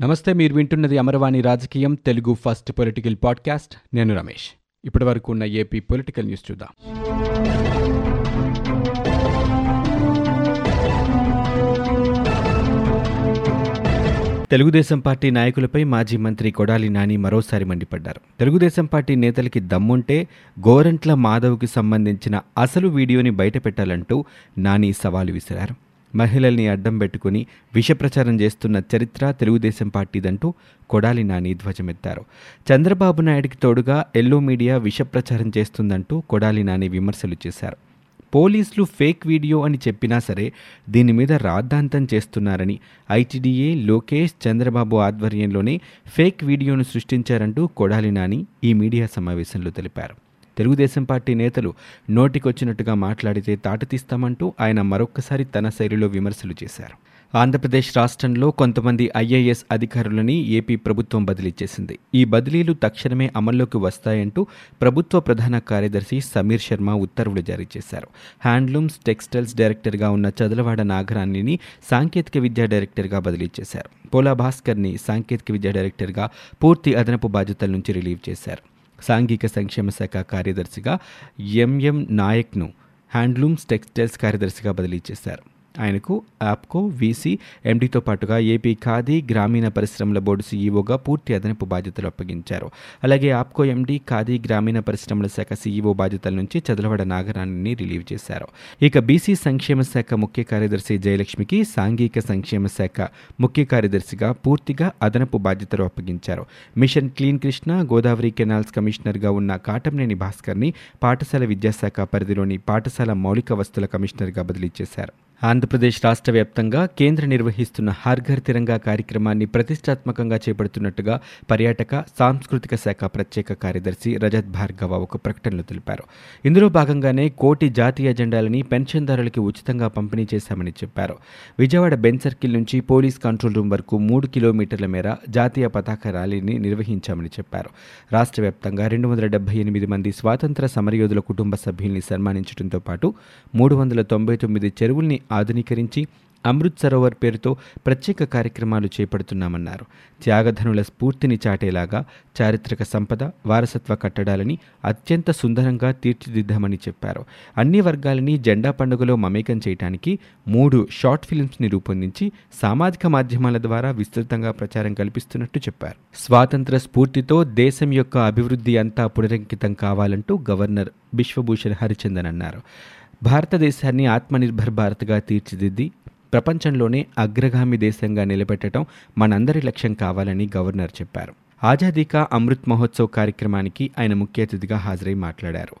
నమస్తే మీరు వింటున్నది అమరవాణి రాజకీయం తెలుగు ఫస్ట్ పొలిటికల్ పాడ్కాస్ట్. నేను రమేష్. ఇప్పటి వరకు ఉన్న ఏపీ పొలిటికల్ న్యూస్ చూద్దాం. తెలుగుదేశం పార్టీ నాయకులపై మాజీ మంత్రి కొడాలి నాని మరోసారి మండిపడ్డారు. తెలుగుదేశం పార్టీ నేతలకి దమ్ముంటే గోరంట్ల మాధవ్కి సంబంధించిన అసలు వీడియోని బయటపెట్టాలంటూ నాని సవాలు విసిరారు. మహిళల్ని అడ్డం పెట్టుకుని విషప్రచారం చేస్తున్న చరిత్ర తెలుగుదేశం పార్టీదంటూ కొడాలి నాని ధ్వజమెత్తారు. చంద్రబాబు నాయుడికి తోడుగా ఎల్లో మీడియా విషప్రచారం చేస్తుందంటూ కొడాలి నాని విమర్శలు చేశారు. పోలీసులు ఫేక్ వీడియో అని చెప్పినా సరే దీని మీద రాద్ధాంతం చేస్తున్నారని ఐటీడీఏ లోకేష్ చంద్రబాబు ఆధ్వర్యంలోనే ఫేక్ వీడియోను సృష్టించారంటూ కొడాలి నాని ఈ మీడియా సమావేశంలో తెలిపారు. తెలుగుదేశం పార్టీ నేతలు నోటికొచ్చినట్టుగా మాట్లాడితే తాటతీస్తామంటూ ఆయన మరొక్కసారి తన శైలిలో విమర్శలు చేశారు. ఆంధ్రప్రదేశ్ రాష్ట్రంలో కొంతమంది ఐఏఎస్ అధికారులని ఏపీ ప్రభుత్వం బదిలీ చేసింది ఈ బదిలీలు తక్షణమే అమల్లోకి వస్తాయంటూ ప్రభుత్వ ప్రధాన కార్యదర్శి సమీర్ శర్మ ఉత్తర్వులు జారీ చేశారు. హ్యాండ్లూమ్స్ టెక్స్టైల్స్ డైరెక్టర్గా ఉన్న చదలవాడ నాగరాణిని సాంకేతిక విద్యా డైరెక్టర్గా బదిలీ చేశారు. పోలా భాస్కర్ని సాంకేతిక విద్యా డైరెక్టర్గా పూర్తి అదనపు బాధ్యతల నుంచి రిలీవ్ చేశారు. సాంఘిక సంక్షేమ శాఖ కార్యదర్శిగా ఎంఎం నాయక్ను హ్యాండ్లూమ్స్ టెక్స్టైల్స్ కార్యదర్శిగా బదిలీ చేశారు ఆయనకు యాప్కో వీసీ ఎండీతో పాటుగా ఏపీ ఖాదీ గ్రామీణ పరిశ్రమల బోర్డు సీఈఓగా పూర్తి అదనపు బాధ్యతలు అప్పగించారు. అలాగే యాప్కో ఎండీ ఖాదీ గ్రామీణ పరిశ్రమల శాఖ సీఈఓ బాధ్యతల నుంచి చదలవడ నాగరాణిని రిలీవ్ చేశారు. ఇక బీసీ సంక్షేమ శాఖ ముఖ్య కార్యదర్శి జయలక్ష్మికి సాంఘిక సంక్షేమ శాఖ ముఖ్య కార్యదర్శిగా పూర్తిగా అదనపు బాధ్యతలు అప్పగించారు. Mission clean Krishna Godavari canals కమిషనర్గా ఉన్న కాటంనేని భాస్కర్ని పాఠశాల విద్యాశాఖ పరిధిలోని పాఠశాల మౌలిక వస్తుల కమిషనర్గా బదిలీ చేశారు. ఆంధ్రప్రదేశ్ రాష్ట్ర వ్యాప్తంగా కేంద్ర నిర్వహిస్తున్న హర్ఘర్ తిరంగా కార్యక్రమాన్ని ప్రతిష్టాత్మకంగా చేపడుతున్నట్టుగా పర్యాటక సాంస్కృతిక శాఖ ప్రత్యేక కార్యదర్శి రజత్ భార్గవ ఒక ప్రకటనలో తెలిపారు. ఇందులో భాగంగానే కోటి జాతీయ జెండాలని పెన్షన్దారులకి ఉచితంగా పంపిణీ చేశామని చెప్పారు. విజయవాడ బెన్ సర్కిల్ నుంచి పోలీస్ కంట్రోల్ రూమ్ వరకు మూడు కిలోమీటర్ల మేర జాతీయ పతాక ర్యాలీని నిర్వహించామని చెప్పారు. రాష్ట్ర వ్యాప్తంగా రెండు వందల డెబ్బై ఎనిమిది మంది స్వాతంత్ర సమరయోధుల కుటుంబ సభ్యుల్ని సన్మానించడంతో పాటు మూడు వందల తొంభై తొమ్మిది చెరువుల్ని ఆధునీకరించి అమృత్ సరోవర్ పేరుతో ప్రత్యేక కార్యక్రమాలు చేపడుతున్నామన్నారు. త్యాగధనుల స్ఫూర్తిని చాటేలాగా చారిత్రక సంపద వారసత్వ కట్టడాలని అత్యంత సుందరంగా తీర్చిదిద్దామని చెప్పారు. అన్ని వర్గాలని జెండా పండుగలో మమేకం చేయడానికి మూడు షార్ట్ ఫిల్మ్స్ని రూపొందించి సామాజిక మాధ్యమాల ద్వారా విస్తృతంగా ప్రచారం కల్పిస్తున్నట్టు చెప్పారు. స్వాతంత్ర స్ఫూర్తితో దేశం యొక్క అభివృద్ధి అంతా పునరంకితం కావాలంటూ గవర్నర్ బిశ్వభూషణ్ హరిచందన్ అన్నారు. భారతదేశాన్ని ఆత్మనిర్భర్ భారత్గా తీర్చిదిద్ది ప్రపంచంలోనే అగ్రగామి దేశంగా నిలబెట్టడం మనందరి లక్ష్యం కావాలని గవర్నర్ చెప్పారు. ఆజాదీ కా అమృత్ మహోత్సవ్ కార్యక్రమానికి ఆయన ముఖ్య అతిథిగా హాజరై మాట్లాడారు.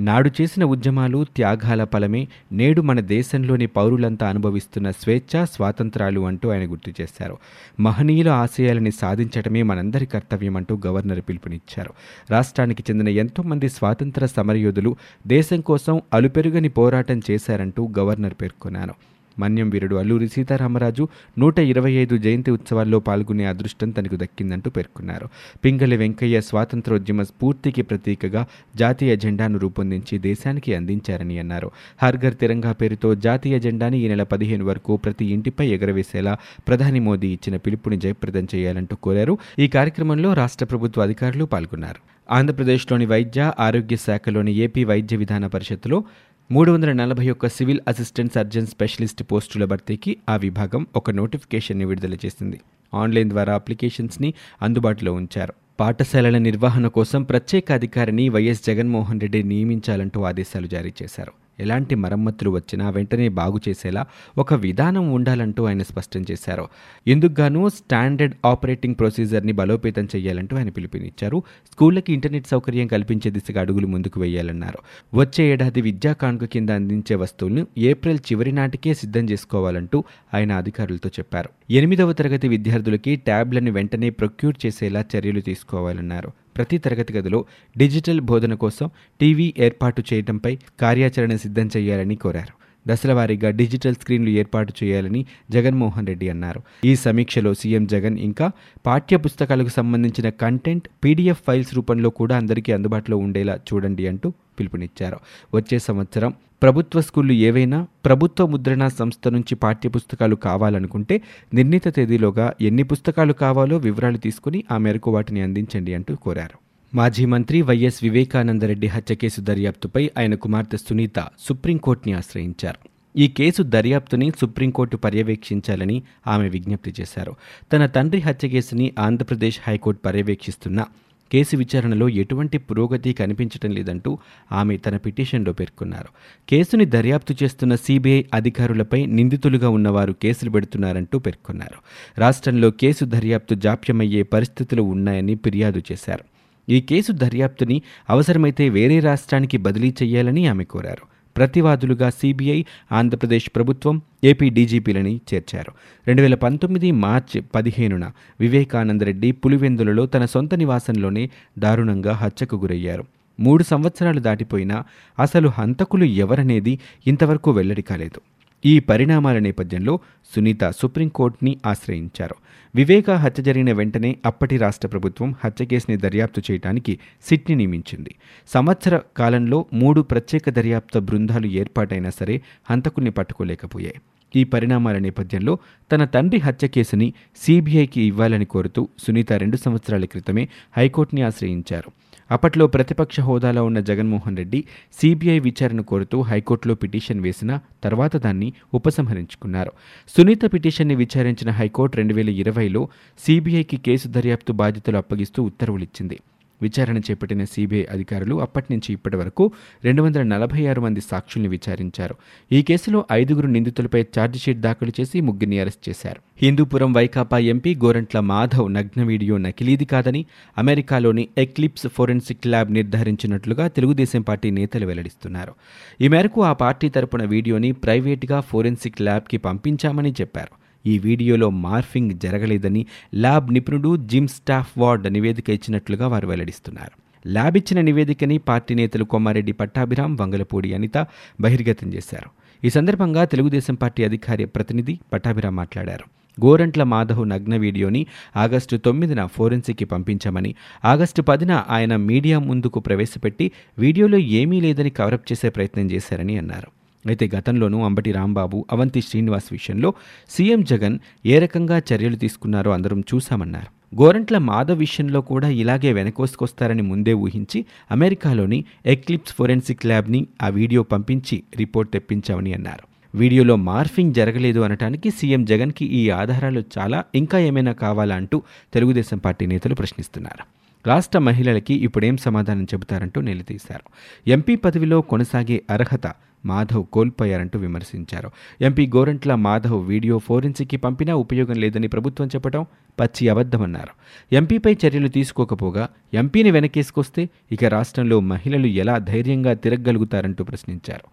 నాడు చేసిన ఉద్యమాలు త్యాగాల ఫలమే నేడు మన దేశంలోని పౌరులంతా అనుభవిస్తున్న స్వేచ్ఛ స్వాతంత్రాలు అంటూ ఆయన గుర్తు చేశారు. మహనీయుల ఆశయాలని సాధించడమే మనందరి కర్తవ్యం అంటూ గవర్నర్ పిలుపునిచ్చారు. రాష్ట్రానికి చెందిన ఎంతోమంది స్వాతంత్ర సమరయోధులు దేశం కోసం అలుపెరుగని పోరాటం చేశారంటూ గవర్నర్ పేర్కొన్నారు. మన్యం వీరుడు అల్లూరి సీతారామరాజు నూట ఇరవై ఐదు జయంతి ఉత్సవాల్లో పాల్గొనే అదృష్టం తనకు దక్కిందంటూ పేర్కొన్నారు. పింగళి వెంకయ్య స్వాతంత్రోద్యమ స్ఫూర్తికి ప్రతీకగా జాతీయ జెండాను రూపొందించి దేశానికి అందించారని అన్నారు. హర్ఘర్ తిరంగా పేరుతో జాతీయ జెండాని ఈ నెల పదిహేను వరకు ప్రతి ఇంటిపై ఎగరవేసేలా ప్రధాని మోదీ ఇచ్చిన పిలుపుని జయప్రదం చేయాలంటూ కోరారు. ఈ కార్యక్రమంలో రాష్ట్ర ప్రభుత్వ అధికారులు పాల్గొన్నారు. ఆంధ్రప్రదేశ్లోని వైద్య ఆరోగ్య శాఖలోని ఏపీ వైద్య విధాన పరిషత్తులో మూడు వందల నలభై ఒక్క సివిల్ అసిస్టెంట్ సర్జన్ స్పెషలిస్ట్ పోస్టుల భర్తీకి ఆ విభాగం ఒక నోటిఫికేషన్ని విడుదల చేసింది. ఆన్లైన్ ద్వారా అప్లికేషన్స్ని అందుబాటులో ఉంచారు. పాఠశాలల నిర్వహణ కోసం ప్రత్యేక అధికారిని వైఎస్ జగన్మోహన్ రెడ్డి నియమించాలంటూ ఆదేశాలు జారీ చేశారు. ఎలాంటి మరమ్మతులు వచ్చినా వెంటనే బాగు చేసేలా ఒక విధానం ఉండాలంటూ ఆయన స్పష్టం చేశారు. ఇందుకుగాను స్టాండర్డ్ ఆపరేటింగ్ ప్రొసీజర్ని బలోపేతం చేయాలంటూ ఆయన పిలుపునిచ్చారు. స్కూళ్ళకి ఇంటర్నెట్ సౌకర్యం కల్పించే దిశగా అడుగులు ముందుకు వేయాలన్నారు. వచ్చే ఏడాది విద్యా కానుక కింద అందించే వస్తువులను ఏప్రిల్ చివరి నాటికే సిద్ధం చేసుకోవాలంటూ ఆయన అధికారులతో చెప్పారు. ఎనిమిదవ తరగతి విద్యార్థులకి ట్యాబ్లను వెంటనే ప్రొక్యూర్ చేసేలా చర్యలు తీసుకోవాలన్నారు. ప్రతి తరగతి గదిలో డిజిటల్ బోధన కోసం టీవీ ఏర్పాటు చేయడంపై కార్యాచరణ సిద్ధం చేయాలని కోరారు. దశలవారీగా డిజిటల్ స్క్రీన్లు ఏర్పాటు చేయాలని జగన్మోహన్ రెడ్డి అన్నారు. ఈ సమీక్షలో సీఎం జగన్ ఇంకా పాఠ్య పుస్తకాలకు సంబంధించిన కంటెంట్ పీడీఎఫ్ ఫైల్స్ రూపంలో కూడా అందరికీ అందుబాటులో ఉండేలా చూడండి అంటూ పిలుపునిచ్చారు. వచ్చే సంవత్సరం ప్రభుత్వ స్కూళ్ళు ఏవైనా ప్రభుత్వ ముద్రణ సంస్థ నుంచి పాఠ్యపుస్తకాలు కావాలనుకుంటే నిర్ణీత తేదీలోగా ఎన్ని పుస్తకాలు కావాలో వివరాలు తీసుకుని ఆ మేరకు వాటిని అందించండి అంటూ కోరారు. మాజీ మంత్రి వైఎస్ వివేకానందరెడ్డి హత్య కేసు దర్యాప్తుపై ఆయన కుమార్తె సునీత సుప్రీంకోర్టుని ఆశ్రయించారు. ఈ కేసు దర్యాప్తుని సుప్రీంకోర్టు పర్యవేక్షించాలని ఆమె విజ్ఞప్తి చేశారు. తన తండ్రి హత్య కేసుని ఆంధ్రప్రదేశ్ హైకోర్టు పర్యవేక్షిస్తున్న కేసు విచారణలో ఎటువంటి పురోగతి కనిపించడం లేదంటూ ఆమె తన పిటిషన్లో పేర్కొన్నారు. కేసుని దర్యాప్తు చేస్తున్న సిబిఐ అధికారులపై నిందితులుగా ఉన్నవారు కేసులు పెడుతున్నారంటూ పేర్కొన్నారు. రాష్ట్రంలో కేసు దర్యాప్తు జాప్యమయ్యే పరిస్థితులు ఉన్నాయని ఫిర్యాదు చేశారు. ఈ కేసు దర్యాప్తుని అవసరమైతే వేరే రాష్ట్రానికి బదిలీ చేయాలని ఆమె కోరారు. ప్రతివాదులుగా సిబిఐ ఆంధ్రప్రదేశ్ ప్రభుత్వం ఏపీ డీజీపీలని చేర్చారు. రెండు వేల పంతొమ్మిది మార్చి పదిహేనున వివేకానందరెడ్డి పులివెందులలో తన సొంత నివాసంలోనే దారుణంగా హత్యకు గురయ్యారు. మూడు సంవత్సరాలు దాటిపోయినా అసలు హంతకులు ఎవరనేది ఇంతవరకు వెల్లడి కాలేదు. ఈ పరిణామాల నేపథ్యంలో సునీత సుప్రీంకోర్టుని ఆశ్రయించారు. వివేక హత్య జరిగిన వెంటనే అప్పటి రాష్ట్ర ప్రభుత్వం హత్య కేసుని దర్యాప్తు చేయడానికి సిట్ని నియమించింది. సంవత్సర కాలంలో మూడు ప్రత్యేక దర్యాప్తు బృందాలు ఏర్పాటైనా సరే హంతకుల్ని పట్టుకోలేకపోయాయి. ఈ పరిణామాల నేపథ్యంలో తన తండ్రి హత్య కేసుని సీబీఐకి ఇవ్వాలని కోరుతూ సునీత రెండు సంవత్సరాల క్రితమే హైకోర్టుని ఆశ్రయించారు. అప్పట్లో ప్రతిపక్ష హోదాలో ఉన్న జగన్మోహన్ రెడ్డి సిబిఐ విచారణ కోరుతూ హైకోర్టులో పిటిషన్ వేసిన తర్వాత దాన్ని ఉపసంహరించుకున్నారు. సునీత పిటిషన్ని విచారించిన హైకోర్టు రెండు వేల ఇరవైలో సిబిఐకి కేసు దర్యాప్తు బాధ్యతలు అప్పగిస్తూ ఉత్తర్వులిచ్చింది. విచారణ చేపట్టిన సిబిఐ అధికారులు అప్పటి నుంచి ఇప్పటి వరకు రెండు వందల నలభై ఆరు మంది సాక్షుల్ని విచారించారు. ఈ కేసులో ఐదుగురు నిందితులపై ఛార్జిషీట్ దాఖలు చేసి ముగ్గురిని అరెస్ట్ చేశారు. హిందూపురం వైకాపా ఎంపీ గోరంట్ల మాధవ్ నగ్న వీడియో నకిలీది కాదని అమెరికాలోని ఎక్లిప్స్ ఫోరెన్సిక్ ల్యాబ్ నిర్ధారించినట్లుగా తెలుగుదేశం పార్టీ నేతలు వెల్లడిస్తున్నారు. ఈ మేరకు ఆ పార్టీ తరపున వీడియోని ప్రైవేటుగా ఫోరెన్సిక్ ల్యాబ్కి పంపించామని చెప్పారు. ఈ వీడియోలో మార్ఫింగ్ జరగలేదని ల్యాబ్ నిపుణుడు జిమ్ స్టాఫ్ వార్డ్ నివేదిక ఇచ్చినట్లుగా వారు వెల్లడిస్తున్నారు. ల్యాబ్ ఇచ్చిన నివేదికని పార్టీ నేతలు కొమ్మారెడ్డి పట్టాభిరాం వంగలపూడి అనిత బహిర్గతం చేశారు. ఈ సందర్భంగా తెలుగుదేశం పార్టీ అధికారి ప్రతినిధి పట్టాభిరాం మాట్లాడారు. గోరంట్ల మాధవ్ నగ్న వీడియోని ఆగస్టు తొమ్మిదిన ఫోరెన్సిక్కి పంపించామని ఆగస్టు పదిన ఆయన మీడియా ముందుకు ప్రవేశపెట్టి వీడియోలో ఏమీ లేదని కవరప్ చేసే ప్రయత్నం చేశారని అన్నారు. అయితే గతంలోనూ అంబటి రాంబాబు అవంతి శ్రీనివాస్ విషయంలో సీఎం జగన్ ఏ రకంగా చర్యలు తీసుకున్నారో అందరం చూశామన్నారు. గోరంట్ల మాధవ్ విషయంలో కూడా ఇలాగే వెనకోసుకొస్తారని ముందే ఊహించి అమెరికాలోని ఎక్లిప్స్ ఫోరెన్సిక్ ల్యాబ్ని ఆ వీడియో పంపించి రిపోర్ట్ తెప్పించామని అన్నారు. వీడియోలో మార్ఫింగ్ జరగలేదు అనటానికి సీఎం జగన్కి ఈ ఆధారాలు చాలా ఇంకా ఏమైనా కావాలా అంటూ తెలుగుదేశం పార్టీ నేతలు ప్రశ్నిస్తున్నారు. రాష్ట్ర మహిళలకి ఇప్పుడేం సమాధానం చెబుతారంటూ నిలదీశారు. ఎంపీ పదవిలో కొనసాగే అర్హత మాధవ్ కోల్పోయారంటూ విమర్శించారు. ఎంపీ గోరంట్ల మాధవ్ వీడియో ఫోరెన్సిక్కి పంపినా ఉపయోగం లేదని ప్రభుత్వం చెప్పడం పచ్చి అబద్ధమన్నారు. ఎంపీపై చర్యలు తీసుకోకపోగా ఎంపీని వెనకేసుకొస్తే ఇక రాష్ట్రంలో మహిళలు ఎలా ధైర్యంగా తిరగగలుగుతారంటూ ప్రశ్నించారు.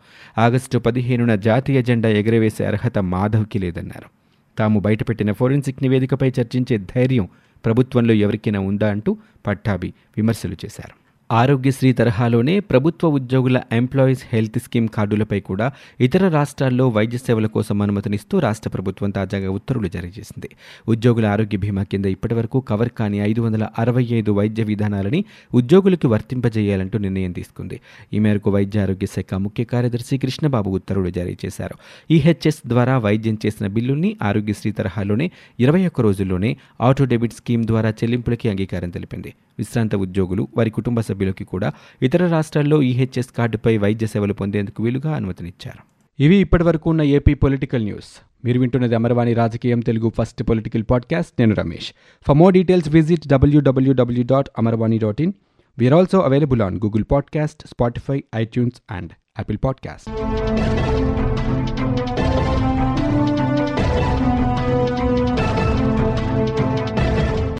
ఆగస్టు పదిహేనున జాతీయ జెండా ఎగరవేసే అర్హత మాధవ్కి లేదన్నారు. తాము బయటపెట్టిన ఫోరెన్సిక్ నివేదికపై చర్చించే ధైర్యం ప్రభుత్వంలో ఎవరికైనా ఉందా అంటూ పట్టాభి విమర్శలు చేశారు. ఆరోగ్యశ్రీ తరహాలోనే ప్రభుత్వ ఉద్యోగుల ఎంప్లాయీస్ హెల్త్ స్కీమ్ కార్డులపై కూడా ఇతర రాష్ట్రాల్లో వైద్య సేవల కోసం అనుమతినిస్తూ రాష్ట్ర ప్రభుత్వం తాజాగా ఉత్తర్వులు జారీ చేసింది. ఉద్యోగుల ఆరోగ్య బీమా కింద ఇప్పటివరకు కవర్ కాని ఐదు వందల అరవై ఐదు వైద్య విధానాలని ఉద్యోగులకు వర్తింపజేయాలంటూ నిర్ణయం తీసుకుంది. ఈ మేరకు వైద్య ఆరోగ్య శాఖ ముఖ్య కార్యదర్శి కృష్ణబాబు ఉత్తర్వులు జారీ చేశారు. ఈహెచ్ఎస్ ద్వారా వైద్యం చేసిన బిల్లుల్ని ఆరోగ్యశ్రీ తరహాలోనే ఇరవై ఒక్క రోజుల్లోనే ఆటో డెబిట్ స్కీమ్ ద్వారా చెల్లింపులకి అంగీకారం తెలిపింది. విశ్రాంత ఉద్యోగులు వారి కుటుంబ సభ్యులు సభ్యులకి కూడా ఇతర రాష్ట్రాల్లో ఈహెచ్ఎస్ కార్డుపై వైద్య సేవలు పొందేందుకు వీలుగా అనుమతినిచ్చారు. ఇవి ఇప్పటివరకు ఉన్న ఏపీ పొలిటికల్ న్యూస్. మీరు వింటున్నది అమరవాణి రాజకీయం తెలుగు ఫస్ట్ పొలిటికల్ పాడ్కాస్ట్. నేను Ramesh. For more details visit W W W dot Amarvani dot in we are also available on Google podcast Spotify iTunes and Apple podcast